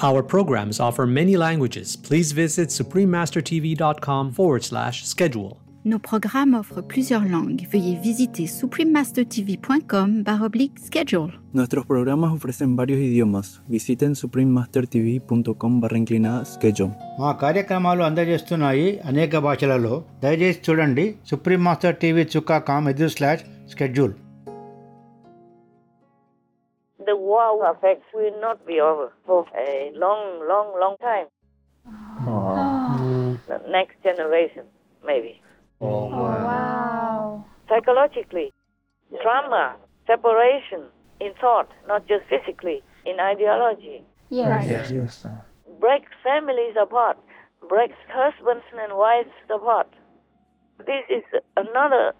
Our programs offer many languages. Please visit suprememastertv.com forward slash schedule. Nos programmes offrent plusieurs langues. Veuillez visiter suprememastertv.com oblique schedule. Nuestros programas ofrecen varios idiomas. Visiten suprememastertv.com barra inclinada schedule. మా కార్యక్రమాలు అందజేస్తున్నాయి అనేక భాషలలో దయచేసి చూడండి supreme master TV చుక్కా com ఎదు slash schedule the war effects will not be over for a long, long, long time. The next generation, maybe. Oh, wow. Psychologically, trauma, separation in thought, not just physically, in ideology, Yes. yes. Yes. breaks families apart, breaks husbands and wives apart. This is another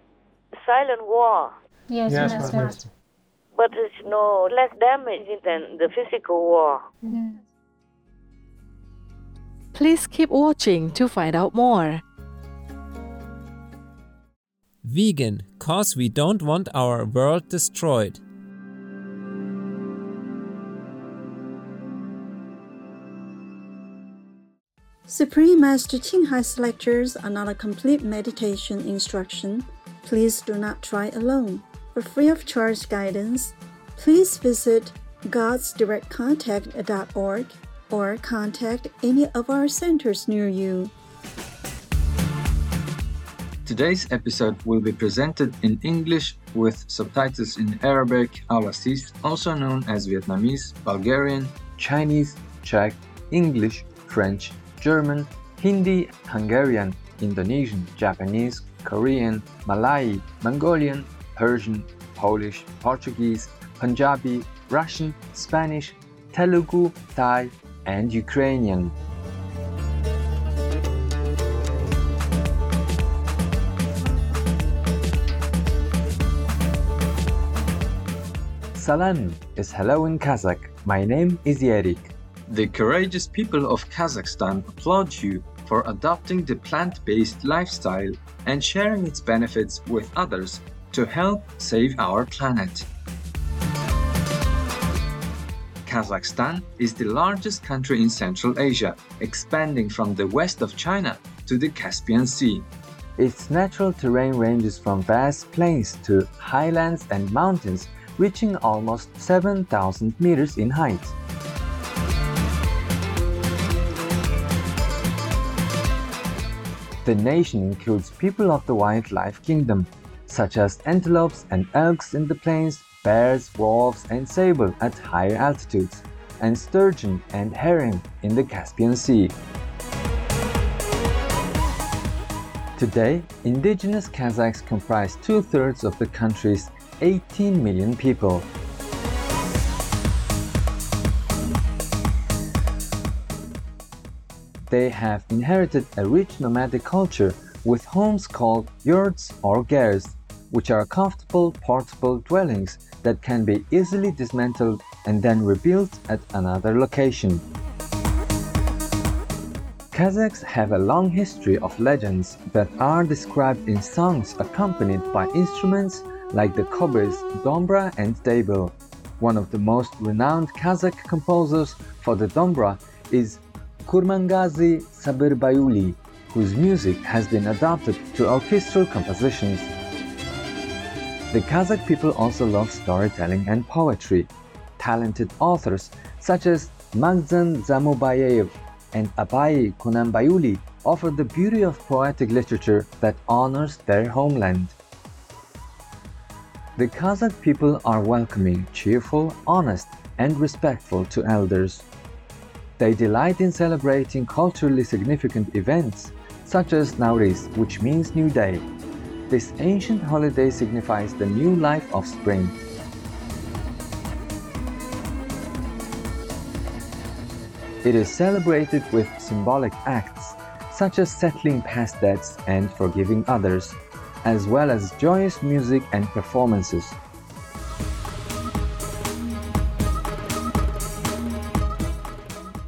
silent war, Yes, Yes, Master. Master. But it's no less damaging than the physical war. Please keep watching to find out more. Vegan, cause we don't want our world destroyed. Supreme Master Ching Hai's lectures are not a complete meditation instruction. Please do not try alone. For free of charge guidance, please visit godsdirectcontact.org or contact any of our centers near you. Today's episode will be presented in English with subtitles in Arabic, Aulacese, also known as Vietnamese, Bulgarian, Chinese, Czech, English, French, German, Hindi, Hungarian, Indonesian, Japanese, Korean, Malay, Mongolian, Persian, Polish, Portuguese, Punjabi, Russian, Spanish, Telugu, Thai, and Ukrainian. Salam is hello in Kazakh. My name is Yerik. The courageous people of Kazakhstan applaud you for adopting the plant based lifestyle and sharing its benefits with others to help save our planet. Kazakhstan is the largest country in Central Asia, expanding from the west of China to the Caspian Sea. Its natural terrain ranges from vast plains to highlands and mountains, reaching almost 7,000 meters in height. The nation includes people of the wildlife kingdom, such as antelopes and elks in the plains, bears, wolves, and sable at higher altitudes, and sturgeon and herring in the Caspian Sea. Today, indigenous Kazakhs comprise two thirds of the country's 18 million people. They have inherited a rich nomadic culture with homes called yurts or gers, which are comfortable portable dwellings that can be easily dismantled and then rebuilt at another location. Kazakhs have a long history of legends that are described in songs accompanied by instruments like the kobyz, dombra, and dabyl. One of the most renowned Kazakh composers for the dombra is Kurmangazi Sabirbayuli, whose music has been adapted to orchestral compositions. The Kazakh people also love storytelling and poetry. Talented authors such as Magzhan Zhumabayev and Abai Kunanbayuli offer the beauty of poetic literature that honors their homeland. The Kazakh people are welcoming, cheerful, honest, and respectful to elders. They delight in celebrating culturally significant events, such as Nowruz, which means New Day. This ancient holiday signifies the new life of spring. It is celebrated with symbolic acts such as settling past debts and forgiving others, as well as joyous music and performances.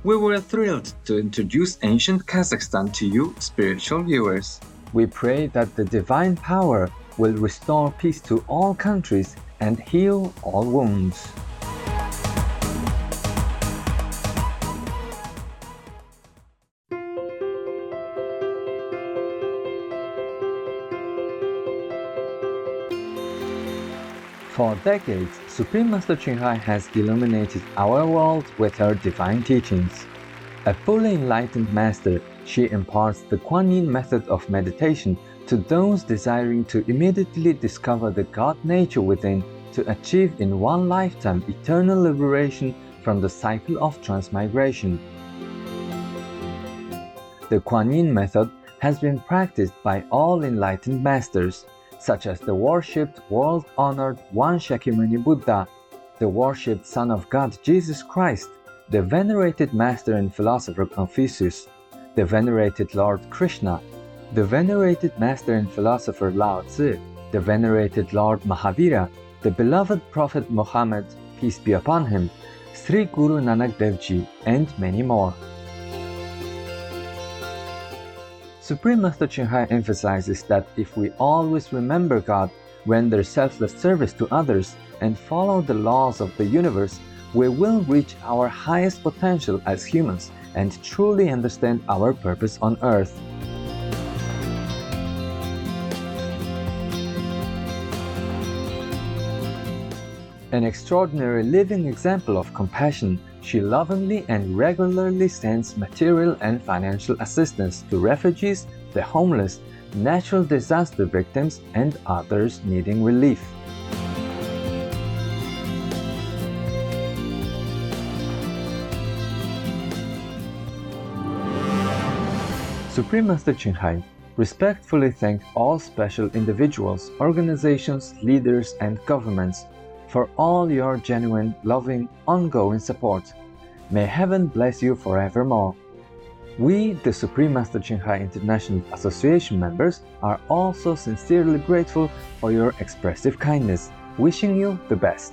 We were thrilled to introduce ancient Kazakhstan to you, spiritual viewers. We pray that the divine power will restore peace to all countries and heal all wounds. For decades, Supreme Master Ching Hai has illuminated our world with her divine teachings. A fully enlightened master, she imparts the Kuan Yin method of meditation to those desiring to immediately discover the God nature within to achieve in one lifetime eternal liberation from the cycle of transmigration. The Kuan Yin method has been practiced by all enlightened masters, such as the worshipped, world honored One Shakyamuni Buddha, the worshipped Son of God Jesus Christ, the venerated Master and Philosopher Confucius, the venerated Lord Krishna, the venerated Master and Philosopher Lao Tzu, the venerated Lord Mahavira, the beloved Prophet Muhammad, peace be upon him, Sri Guru Nanak Dev Ji, and many more. Supreme Master Ching Hai emphasizes that if we always remember God, render selfless service to others, and follow the laws of the universe, we will reach our highest potential as humans and truly understand our purpose on earth. An extraordinary living example of compassion, she lovingly and regularly sends material and financial assistance to refugees, the homeless, natural disaster victims, and others needing relief. Supreme Master Ching Hai respectfully thanked all special individuals, organizations, leaders, and governments for all your genuine, loving, ongoing support. May heaven bless you forevermore. We, the Supreme Master Ching Hai International Association members, are also sincerely grateful for your expressive kindness, wishing you the best.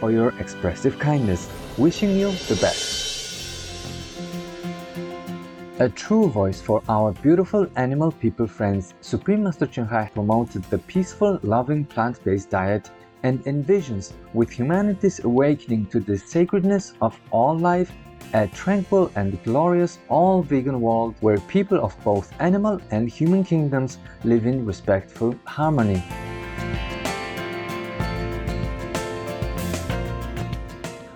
for your expressive kindness, wishing you the best. A true voice for our beautiful animal people friends, Supreme Master Ching Hai promoted the peaceful, loving plant-based diet and envisions, with humanity's awakening to the sacredness of all life, a tranquil and glorious all-vegan world where people of both animal and human kingdoms live in respectful harmony.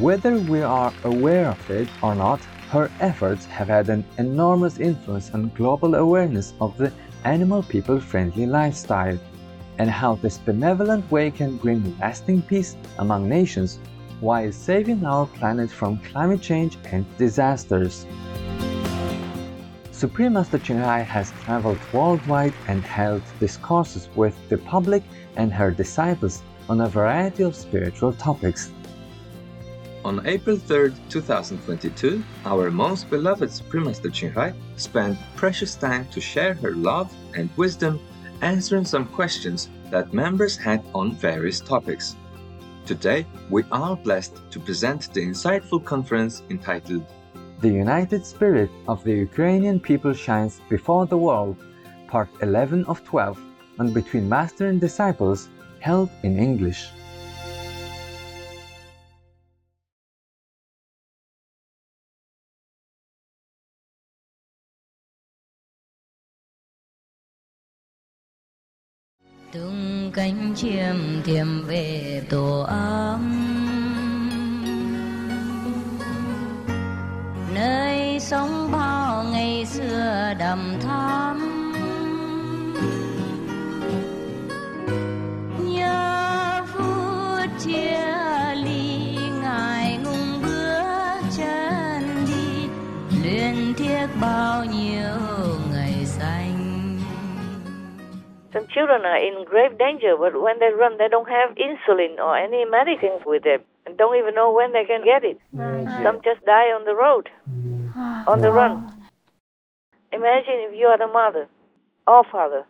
Whether we are aware of it or not, her efforts have had an enormous influence on global awareness of the animal people friendly lifestyle and how this benevolent way can bring lasting peace among nations while saving our planet from climate change and disasters. Supreme Master Ching Hai has traveled worldwide and held discourses with the public and her disciples on a variety of spiritual topics. On April 3, 2022, our most beloved Supreme Master Ching spent precious time to share her love and wisdom answering some questions that members had on various topics. Today, we are blessed to present the insightful conference entitled The United Spirit of the Ukrainian People Shines Before the World, Part 11 of 12, on Between Master and Disciples, held in English. Từng cánh chim thiềm về tổ ấm. Nơi sống bao ngày xưa đầm thắm children are in grave danger, but when they run, they don't have insulin or any medicines with them, and don't even know when they can get it. Some just die on the road, on the run. Imagine if you are the mother, or father,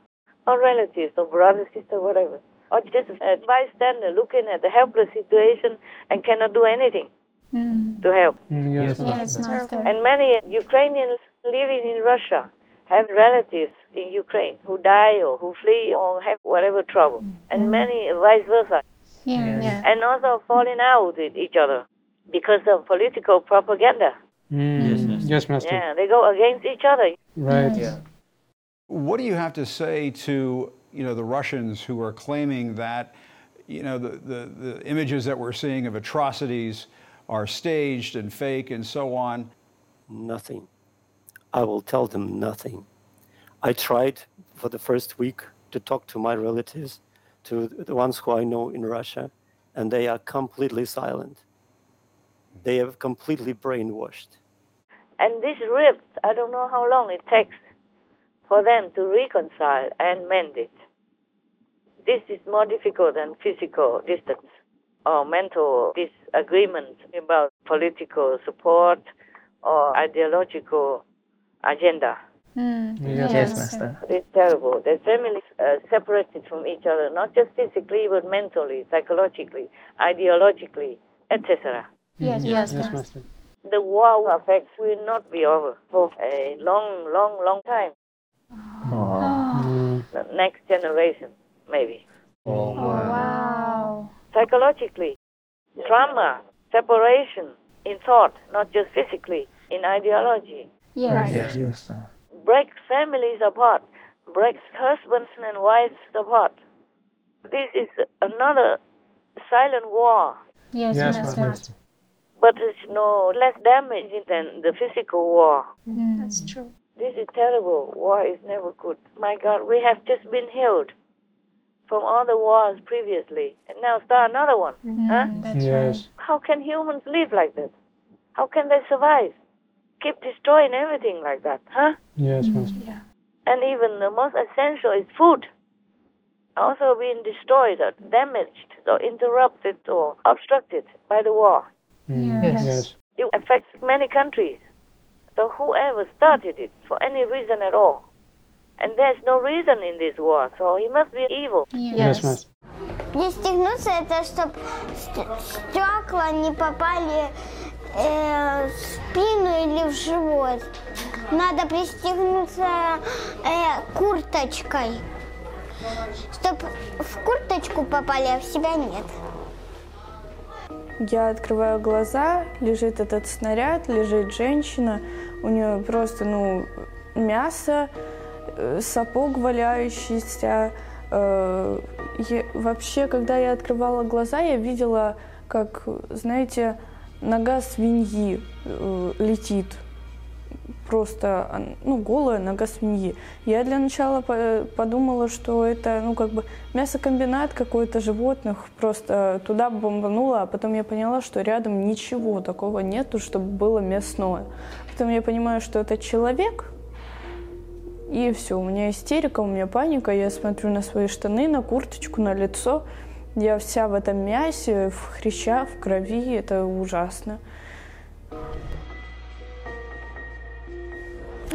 or relatives, or brother, sister, whatever, or just a bystander looking at the helpless situation and cannot do anything hmm. to help. Mm, yes, Master. And many Ukrainians living in Russia have relatives in Ukraine who die or who flee or have whatever trouble, and mm-hmm. many vice versa. Yeah. And also falling out with each other because of political propaganda. Mm. Yes, yes, Master. Yeah, they go against each other. Right. Yeah. What do you have to say to you know the Russians who are claiming that you know the, the, the images that we're seeing of atrocities are staged and fake and so on? Nothing. I will tell them nothing. I tried for the first week to talk to my relatives, to the ones who I know in Russia, and they are completely silent. They have completely brainwashed. And this rift, I don't know how long it takes for them to reconcile and mend it. This is more difficult than physical distance or mental disagreement about political support or ideological agenda. Hmm, yes, yes, Master. It's terrible. The families uh, are separated from each other, not just physically, but mentally, psychologically, ideologically, etc. Hmm, yes, yes, Master. The war effects will not be over for a long, long, long time. Oh. oh. Hmm. The next generation, maybe. Oh, oh wow. Psychologically, trauma, separation, in thought, not just physically, in ideology. Yes. Yes. Yes. Breaks families apart, breaks husbands and wives apart. This is another silent war, Yes, Yes, Master. Master. but it's no less damaging than the physical war. Mm. That's true. This is terrible. War is never good. My God, we have just been healed from all the wars previously, and now start another one. Mm, huh? That's Yes. How can humans live like this? How can they survive? Keep destroying everything like that, huh? Yes, Master. Yeah. And even the most essential is food. Also being destroyed or damaged or interrupted or obstructed by the war. Mm. Yes. Yes. It affects many countries. So whoever started it for any reason at all. And there's no reason in this war, so he must be evil. Yes, Master. Пристегнуться это, чтобы стекла не попали э, в спину или в живот. Надо пристегнуться э, курточкой, чтобы в курточку попали, а в себя нет. Я открываю глаза, лежит этот снаряд, лежит женщина, у нее просто, ну, мясо, э, сапог валяющийся. Э, я- вообще, когда я открывала глаза, я видела, как, знаете, нога свиньи э, летит. Просто, ну, голая нога свиньи. Я для начала по- подумала, что это, ну, как бы мясокомбинат какой-то животных, просто туда бомбанула, а потом я поняла, что рядом ничего такого нету, чтобы было мясное. Потом я понимаю, что это человек, и все, у меня истерика, у меня паника, я смотрю на свои штаны, на курточку, на лицо, я вся в этом мясе, в хрящах, в крови, это ужасно.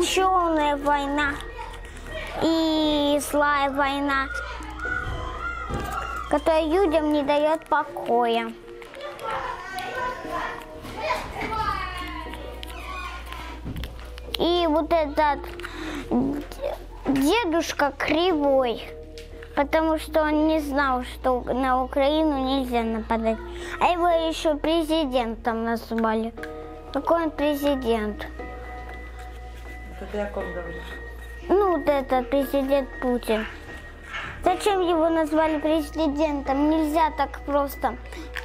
Черная война и злая война, которая людям не дает покоя. И вот этот дедушка кривой, потому что он не знал, что на Украину нельзя нападать. А его еще президентом назвали. Какой он президент? Ну, вот этот президент Путин. Зачем его назвали президентом? Нельзя так просто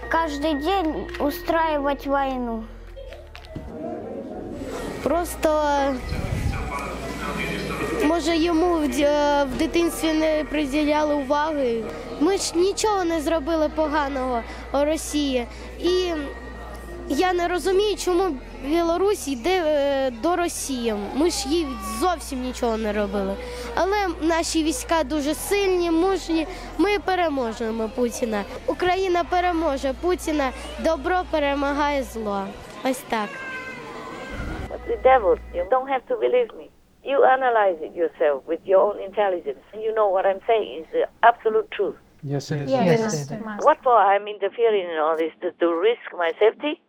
каждый день устраивать войну. Просто може йому в, дитинстві не приділяли уваги. Ми ж нічого не зробили поганого Росії. І я не розумію, чому Білорусь йде е, до Росії. Ми ж їй зовсім нічого не робили. Але наші війська дуже сильні, мужні. Ми переможемо Путіна. Україна переможе Путіна. Добро перемагає зло. Ось так. The devil, you don't have to believe me. You analyze it yourself with your own intelligence, and you know what I'm saying is the absolute truth. Yes, yes. Yes, Master. Master. What for I'm interfering in all this? To, to risk my safety?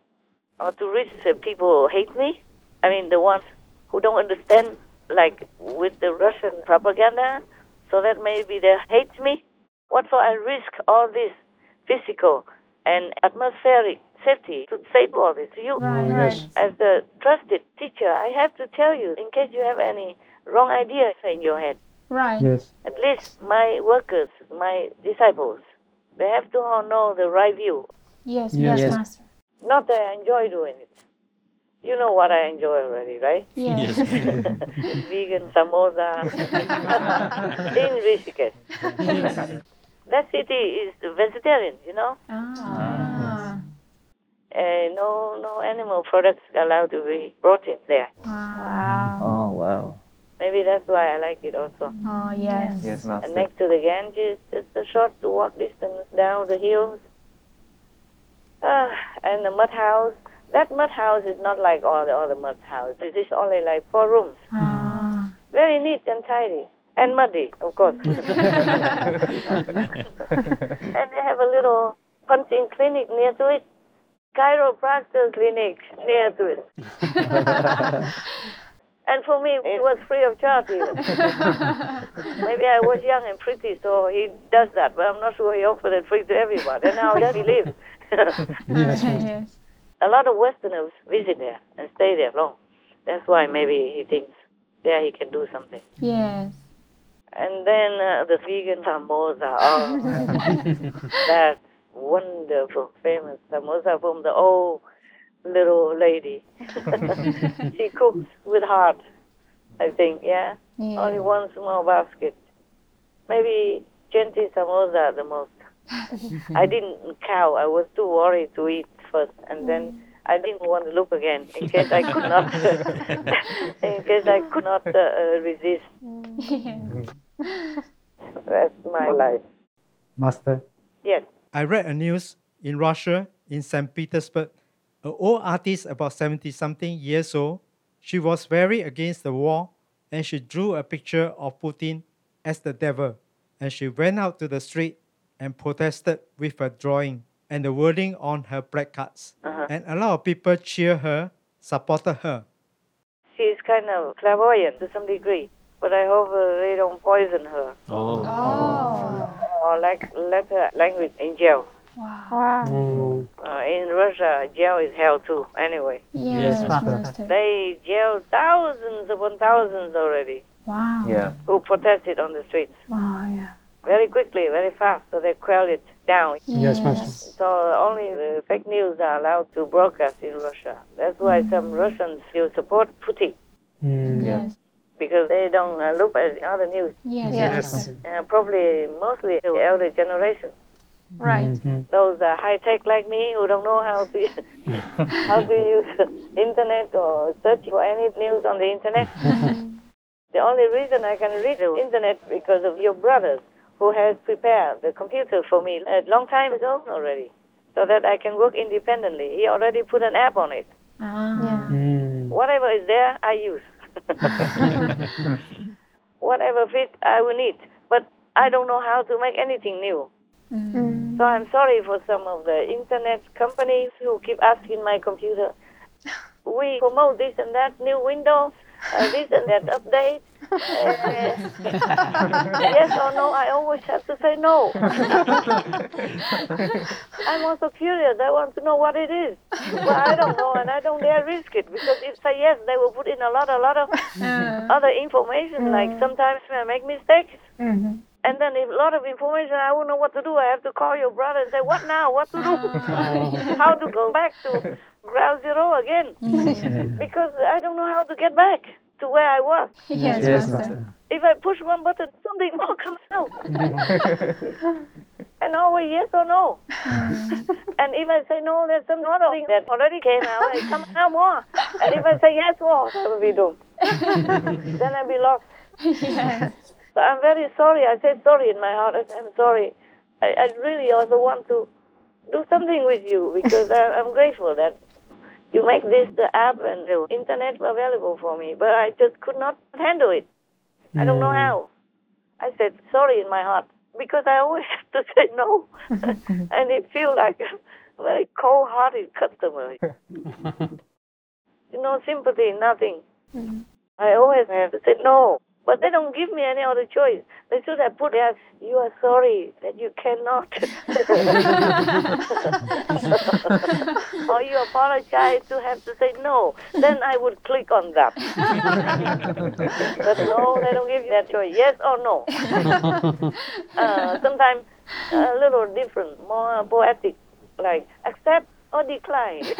Or to risk that people hate me? I mean, the ones who don't understand, like with the Russian propaganda, so that maybe they hate me? What for I risk all this physical and atmospheric safety to say all this to you? Right, right. As the trusted teacher, I have to tell you, in case you have any wrong ideas in your head. Right. Yes. At least my workers, my disciples, they have to know the right view. Yes, Yes. yes, Yes. Master. Not that I enjoy doing it. You know what I enjoy already, right? Yes. Vegan samosa in Rishikesh. That city is vegetarian, you know. Ah. Uh, no, no animal products allowed to be brought in there. Wow. Oh, wow. Maybe that's why I like it also. Oh, yes. Yes, And next to the Ganges, just a short walk distance down the hills. Ah, and the mud house. That mud house is not like all the other mud houses. It is only like four rooms. Ah. Very neat and tidy. And muddy, of course. and they have a little punching clinic near to it. Chiropractor clinic near to it. and for me, it was free of charge even. Maybe I was young and pretty, so he does that, but I'm not sure he offered it free to everybody. And now that he lives. Yes, yes. a lot of Westerners visit there and stay there long. That's why maybe he thinks there he can do something. Yes. And then uh, the vegan samosa. Oh, that wonderful, famous samosa from the old little lady. she cooks with heart, I think, yeah? Yeah. Only one small basket. Maybe 20 samosa the most. I didn't count. I was too worried to eat first, and then I didn't want to look again in case I could not, in case I could not uh, uh, resist. That's my life. Master. Yes. I read a news in Russia, in St. Petersburg. An old artist, about 70 something years old, she was very against the war and she drew a picture of Putin as the devil. And she went out to the street and protested with her drawing and the wording on her placards. Uh-huh. And a lot of people cheered her, supported her. She's kind of clairvoyant to some degree, but I hope uh, they don't poison her or like let language in jail. Wow. Uh, in Russia, jail is hell too. Anyway, Yes, Master. they jailed thousands upon thousands already Wow. Yeah. who protested on the streets Wow, yeah. very quickly, very fast, so they quelled it down. Yes, Master. So only the fake news are allowed to broadcast in Russia. That's why some Russians still support Putin Yes. Because they don't uh, look at other news. Yes. Yes. Uh, probably mostly the elder generation. Right. Those uh, high tech like me who don't know how to how to use internet or search for any news on the internet. the only reason I can read the internet because of your brothers who has prepared the computer for me a long time ago already, so that I can work independently. He already put an app on it. Ah. Whatever is there, I use. Whatever fits, I will need. But I don't know how to make anything new. So I'm sorry for some of the internet companies who keep asking my computer, we promote this and that new Windows, uh, this and that update. Uh, yes or no, I always have to say no. I'm also curious. I want to know what it is. But I don't know, and I don't dare risk it because if say yes, they will put in a lot, a lot of uh-huh. other information. Like uh-huh. sometimes I make mistakes. Uh-huh. And then if a lot of information, I won't know what to do. I have to call your brother and say, what now? What to do? how to go back to ground zero again? because I don't know how to get back to where I was. Yes, Yes, Master. Master. If I push one button, something more comes out. and always yes or no. Mm. and if I say no, there's some other thing that already came out. It comes out more. And if I say yes more, I will be doomed. then I'll be lost. Yes. So I'm very sorry. I said sorry in my heart. I said, I'm sorry. I, I really also want to do something with you because I, I'm grateful that you make this the app and the internet available for me. But I just could not handle it. I don't know how. I said sorry in my heart because I always have to say no, and it feels like a very cold-hearted customer. you know, sympathy, nothing. Mm. I always have to say no. But they don't give me any other choice. They should have put there, you are sorry that you cannot. or you apologize to have to say no. Then I would click on that. but no, they don't give you that choice. Yes or no. uh, sometimes a little different, more poetic, like accept or decline.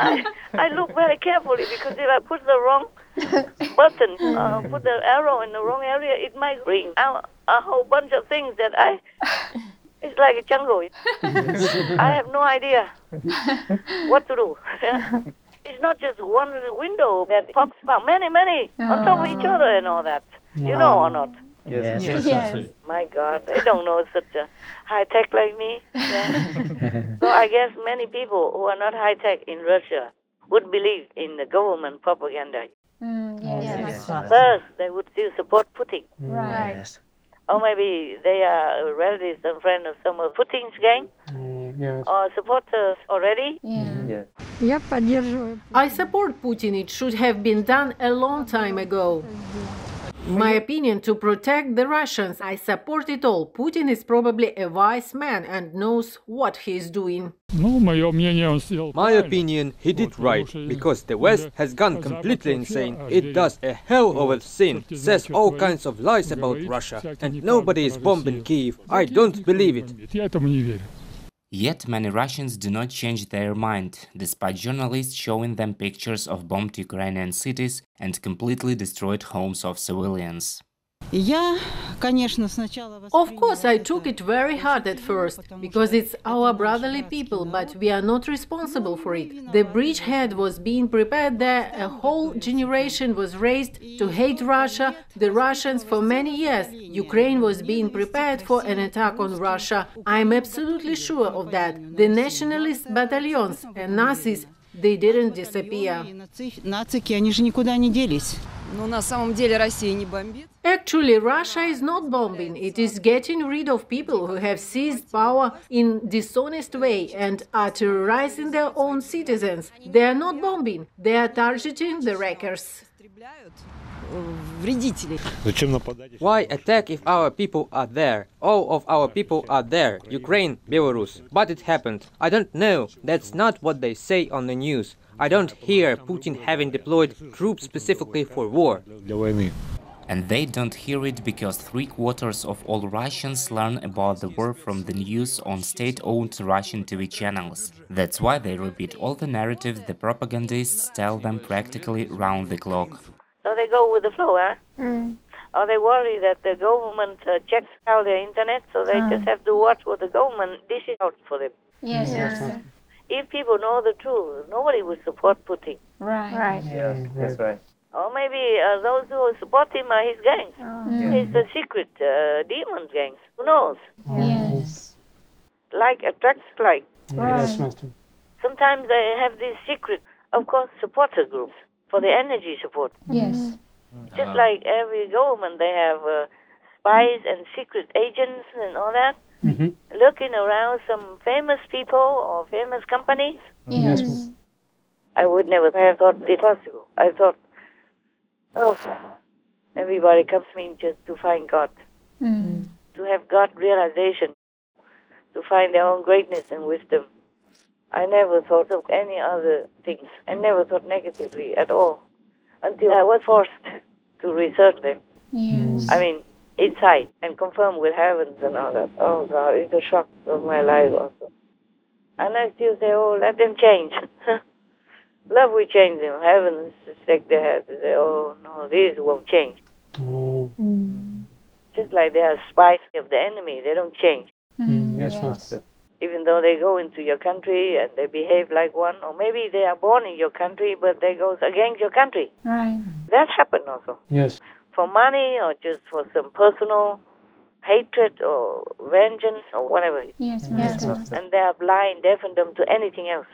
I, I look very carefully because if I put the wrong button, uh, put the arrow in the wrong area, it might bring out a whole bunch of things that I. It's like a jungle. I have no idea what to do. it's not just one window that pops up, many, many on top of each other and all that. You know or not? Yes. Yes. yes. yes. My God, they don't know such a high tech like me. Yeah. so I guess many people who are not high tech in Russia would believe in the government propaganda. Mm, yes. yes. First, they would still support Putin. Right. Or maybe they are relatives and friends of some of Putin's gang. Mm, yes. Or supporters already. Yeah. Mm-hmm. I support Putin. It should have been done a long time ago. My opinion to protect the Russians, I support it all. Putin is probably a wise man and knows what he is doing. My opinion, he did right, because the West has gone completely insane. It does a hell of a sin, says all kinds of lies about Russia, and nobody is bombing Kiev. I don't believe it. Yet many Russians do not change their mind, despite journalists showing them pictures of bombed Ukrainian cities and completely destroyed homes of civilians. Of course, I took it very hard at first, because it's our brotherly people, but we are not responsible for it. The bridgehead was being prepared there, a whole generation was raised to hate Russia, the Russians for many years. Ukraine was being prepared for an attack on Russia. I'm absolutely sure of that. The nationalist battalions and Nazis, they didn't disappear. Actually, Russia is not bombing. It is getting rid of people who have seized power in dishonest way and are terrorizing their own citizens. They are not bombing. They are targeting the wreckers. Why attack if our people are there? All of our people are there. Ukraine, Belarus. But it happened. I don't know. That's not what they say on the news. I don't hear Putin having deployed troops specifically for war. And they don't hear it because three quarters of all Russians learn about the war from the news on state owned Russian TV channels. That's why they repeat all the narratives the propagandists tell them practically round the clock. So they go with the flow, huh? Or they worry that the government uh, checks out their internet, so they Mm. just have to watch what the government dishes out for them. Yes, yes. If people know the truth, nobody would support Putin. Right. Right. Yes, that's right. Or maybe uh, those who support him are his gangs. Mm. His the secret uh, demon gangs. Who knows? Yes. Like attracts like. Yes, Master. Sometimes they have these secret, of course, supporter groups for the energy support. Yes. Just like every government, they have uh, spies and secret agents and all that, looking around some famous people or famous companies. Yes. I would never have thought it possible. I thought, oh, everybody comes in just to find God, Mm. to have God realization, to find their own greatness and wisdom. I never thought of any other things. I never thought negatively at all until I was forced to research them. Yes. I mean, inside and confirm with heavens and all that. Oh God, it's a shock of my life also. And I still say, oh, let them change. Love will change them. Heavens shake their heads and say, oh no, this won't change. Oh. Just like they are spies of the enemy, they don't change. Mm. Yes, Master. Even though they go into your country and they behave like one, or maybe they are born in your country but they go against your country. Right. That happened also. Yes. For money or just for some personal hatred or vengeance or whatever. Yes, Yes, Master. And they are blind, deaf and dumb to anything else.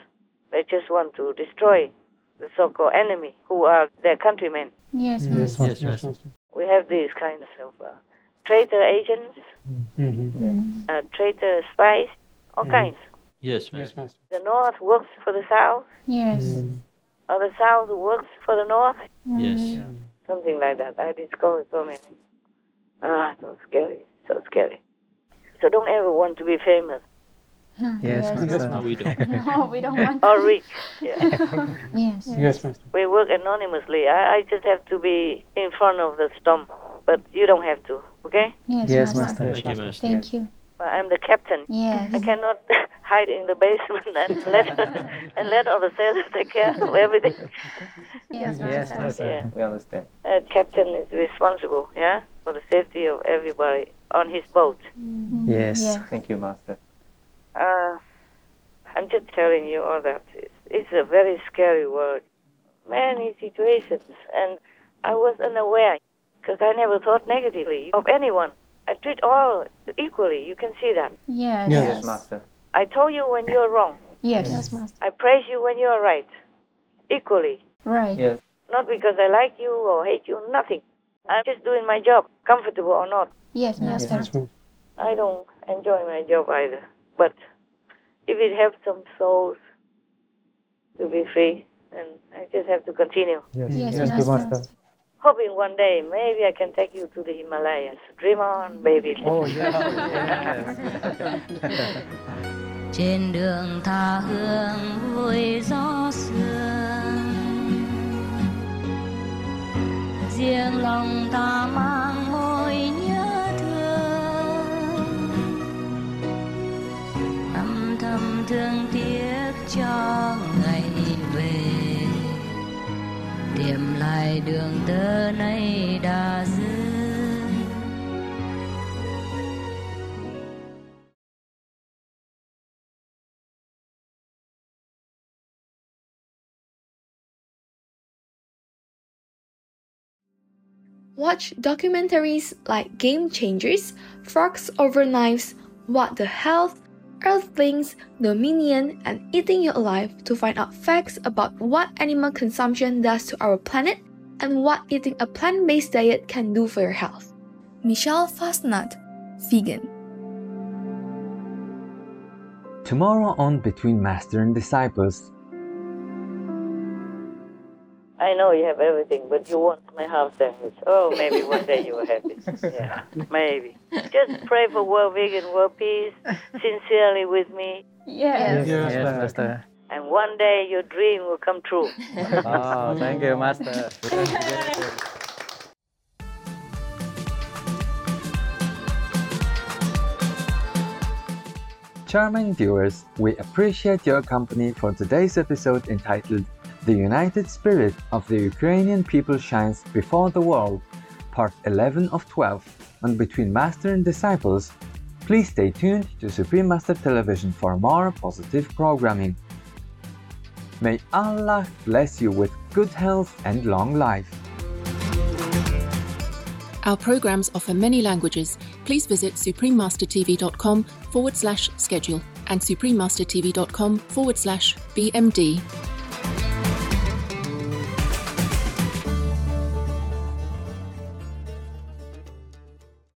They just want to destroy the so-called enemy who are their countrymen. Yes, Yes, Master. Master. Yes, Master. We have these kinds of uh, traitor agents, Mhm. uh, traitor spies, all Mhm. kinds. Yes, Master. The North works for the South, Yes. or the South works for the North. Yes. Something like that. I discovered so many. Ah, so scary, so scary. So don't ever want to be famous Yes, Master. No, we don't. No, we don't want or rich. Yeah. Yes. Yes, Master. we work anonymously. I, I just have to be in front of the storm, but you don't have to. Okay? Yes, Yes, Master. Master. Thank you, Master. Thank you. I'm the captain. Yes. I cannot hide in the basement and let and let other sailors take care of everything. Yes, Yes, Master. Master. Yeah. We understand. A captain is responsible, yeah, for the safety of everybody on his boat. Yes. Yes. Thank you, Master. Uh, I'm just telling you all that. It's, it's a very scary world. Many situations, and I was unaware because I never thought negatively of anyone. I treat all equally. You can see that. Yes. Yes, Master. I told you when you're wrong. Yes. Yes, Master. I praise you when you're right. Equally. Right. Yes. Not because I like you or hate you, nothing. I'm just doing my job, comfortable or not. Yes, Master. Yes, Master. I don't enjoy my job either. But if it helps some souls to be free, then I just have to continue. Yes, Yes, Master. Master. Hoping one day maybe I can take you to the Himalayas. Dream on, baby. Oh, yeah. trên đường tha hương vui gió sương riêng lòng ta mang đường tơ nay đã Watch documentaries like Game Changers, Forks Over Knives, What the Health, Earthlings, Dominion, and Eating You Alive to find out facts about what animal consumption does to our planet and what eating a plant based diet can do for your health. Michelle Fastnut, vegan. Tomorrow on Between Master and Disciples, I know you have everything, but you want my house sandwich. Oh, maybe one day you will have it. Yeah, maybe. Just pray for world vegan, world peace, sincerely with me. Yes. Yes, Master. And one day your dream will come true. Oh, thank you, Master. Charming viewers, we appreciate your company for today's episode entitled The United Spirit of the Ukrainian People Shines Before the World, Part 11 of 12, on Between Master and Disciples. Please stay tuned to Supreme Master Television for more positive programming. May Allah bless you with good health and long life. Our programs offer many languages. Please visit suprememastertv.com forward slash schedule and suprememastertv.com forward slash BMD.